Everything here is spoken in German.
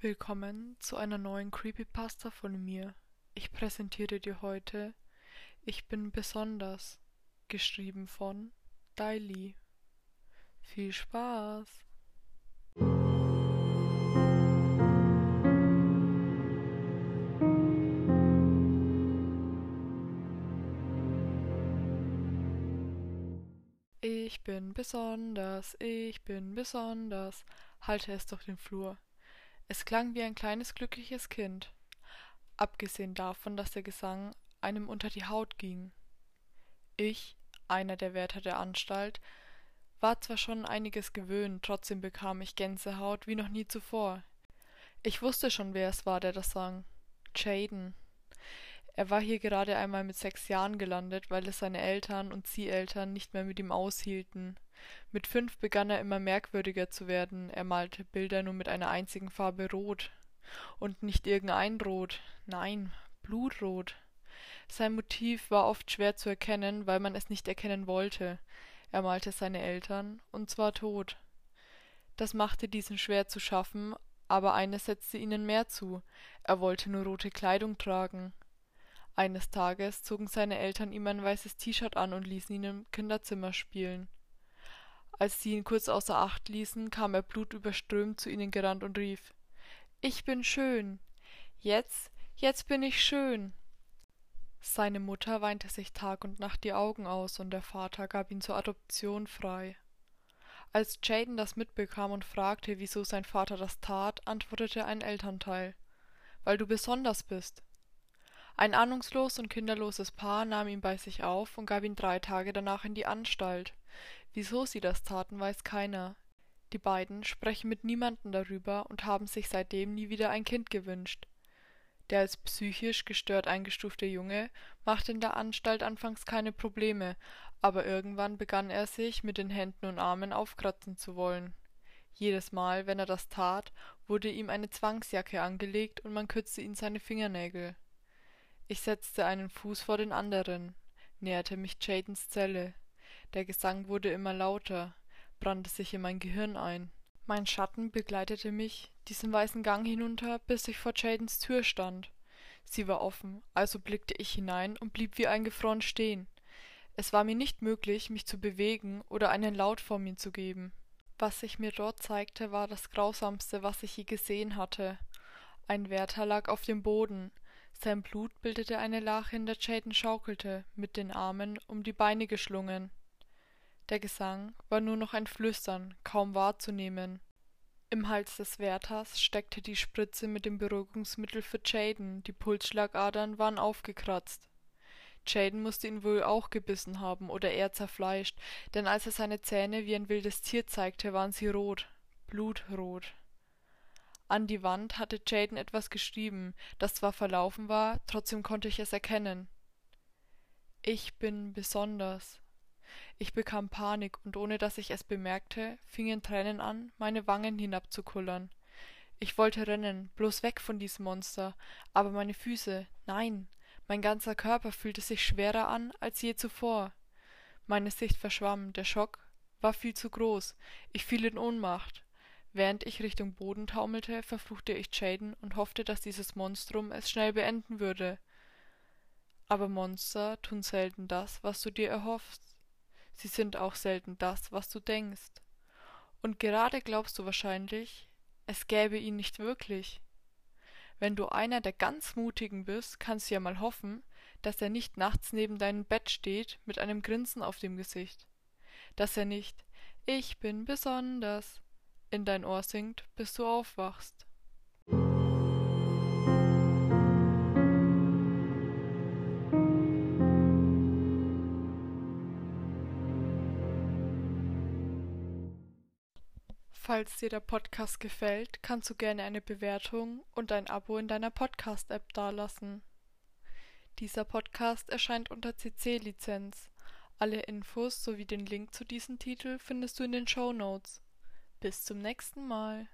Willkommen zu einer neuen Creepypasta von mir. Ich präsentiere dir heute Ich bin besonders, geschrieben von Daily. Viel Spaß! Ich bin besonders, ich bin besonders, halte es durch den Flur. Es klang wie ein kleines glückliches Kind, abgesehen davon, dass der Gesang einem unter die Haut ging. Ich, einer der Wärter der Anstalt, war zwar schon einiges gewöhnt, trotzdem bekam ich Gänsehaut wie noch nie zuvor. Ich wusste schon, wer es war, der das sang. Jaden. Er war hier gerade einmal mit sechs Jahren gelandet, weil es seine Eltern und Zieheltern nicht mehr mit ihm aushielten. Mit fünf begann er immer merkwürdiger zu werden, er malte Bilder nur mit einer einzigen Farbe Rot. Und nicht irgendein Rot, nein, Blutrot. Sein Motiv war oft schwer zu erkennen, weil man es nicht erkennen wollte. Er malte seine Eltern, und zwar tot. Das machte diesen schwer zu schaffen, aber eines setzte ihnen mehr zu, er wollte nur rote Kleidung tragen. Eines Tages zogen seine Eltern ihm ein weißes T-Shirt an und ließen ihn im Kinderzimmer spielen. Als sie ihn kurz außer Acht ließen, kam er blutüberströmt zu ihnen gerannt und rief Ich bin schön. Jetzt, jetzt bin ich schön. Seine Mutter weinte sich Tag und Nacht die Augen aus, und der Vater gab ihn zur Adoption frei. Als Jaden das mitbekam und fragte, wieso sein Vater das tat, antwortete ein Elternteil Weil du besonders bist. Ein ahnungslos und kinderloses Paar nahm ihn bei sich auf und gab ihn drei Tage danach in die Anstalt. Wieso sie das taten, weiß keiner. Die beiden sprechen mit niemandem darüber und haben sich seitdem nie wieder ein Kind gewünscht. Der als psychisch gestört eingestufte Junge machte in der Anstalt anfangs keine Probleme, aber irgendwann begann er sich mit den Händen und Armen aufkratzen zu wollen. Jedes Mal, wenn er das tat, wurde ihm eine Zwangsjacke angelegt und man kürzte ihm seine Fingernägel. Ich setzte einen Fuß vor den anderen, näherte mich Jadens Zelle. Der Gesang wurde immer lauter, brannte sich in mein Gehirn ein. Mein Schatten begleitete mich diesen weißen Gang hinunter, bis ich vor Jadens Tür stand. Sie war offen, also blickte ich hinein und blieb wie eingefroren stehen. Es war mir nicht möglich, mich zu bewegen oder einen Laut vor mir zu geben. Was sich mir dort zeigte, war das Grausamste, was ich je gesehen hatte. Ein Wärter lag auf dem Boden. Sein Blut bildete eine Lache, in der Jaden schaukelte, mit den Armen um die Beine geschlungen. Der Gesang war nur noch ein Flüstern, kaum wahrzunehmen. Im Hals des Wärters steckte die Spritze mit dem Beruhigungsmittel für Jaden, die Pulsschlagadern waren aufgekratzt. Jaden musste ihn wohl auch gebissen haben oder eher zerfleischt, denn als er seine Zähne wie ein wildes Tier zeigte, waren sie rot, blutrot. An die Wand hatte Jaden etwas geschrieben, das zwar verlaufen war, trotzdem konnte ich es erkennen. Ich bin besonders. Ich bekam Panik, und ohne dass ich es bemerkte, fingen Tränen an, meine Wangen hinabzukullern. Ich wollte rennen, bloß weg von diesem Monster, aber meine Füße, nein, mein ganzer Körper fühlte sich schwerer an als je zuvor. Meine Sicht verschwamm, der Schock war viel zu groß, ich fiel in Ohnmacht. Während ich Richtung Boden taumelte, verfluchte ich Jaden und hoffte, dass dieses Monstrum es schnell beenden würde. Aber Monster tun selten das, was du dir erhoffst sie sind auch selten das, was du denkst. Und gerade glaubst du wahrscheinlich, es gäbe ihn nicht wirklich. Wenn du einer der ganz Mutigen bist, kannst du ja mal hoffen, dass er nicht nachts neben deinem Bett steht mit einem Grinsen auf dem Gesicht. Dass er nicht Ich bin besonders in dein Ohr singt, bis du aufwachst. Falls dir der Podcast gefällt, kannst du gerne eine Bewertung und ein Abo in deiner Podcast-App dalassen. Dieser Podcast erscheint unter CC-Lizenz. Alle Infos sowie den Link zu diesem Titel findest du in den Show Notes. Bis zum nächsten Mal.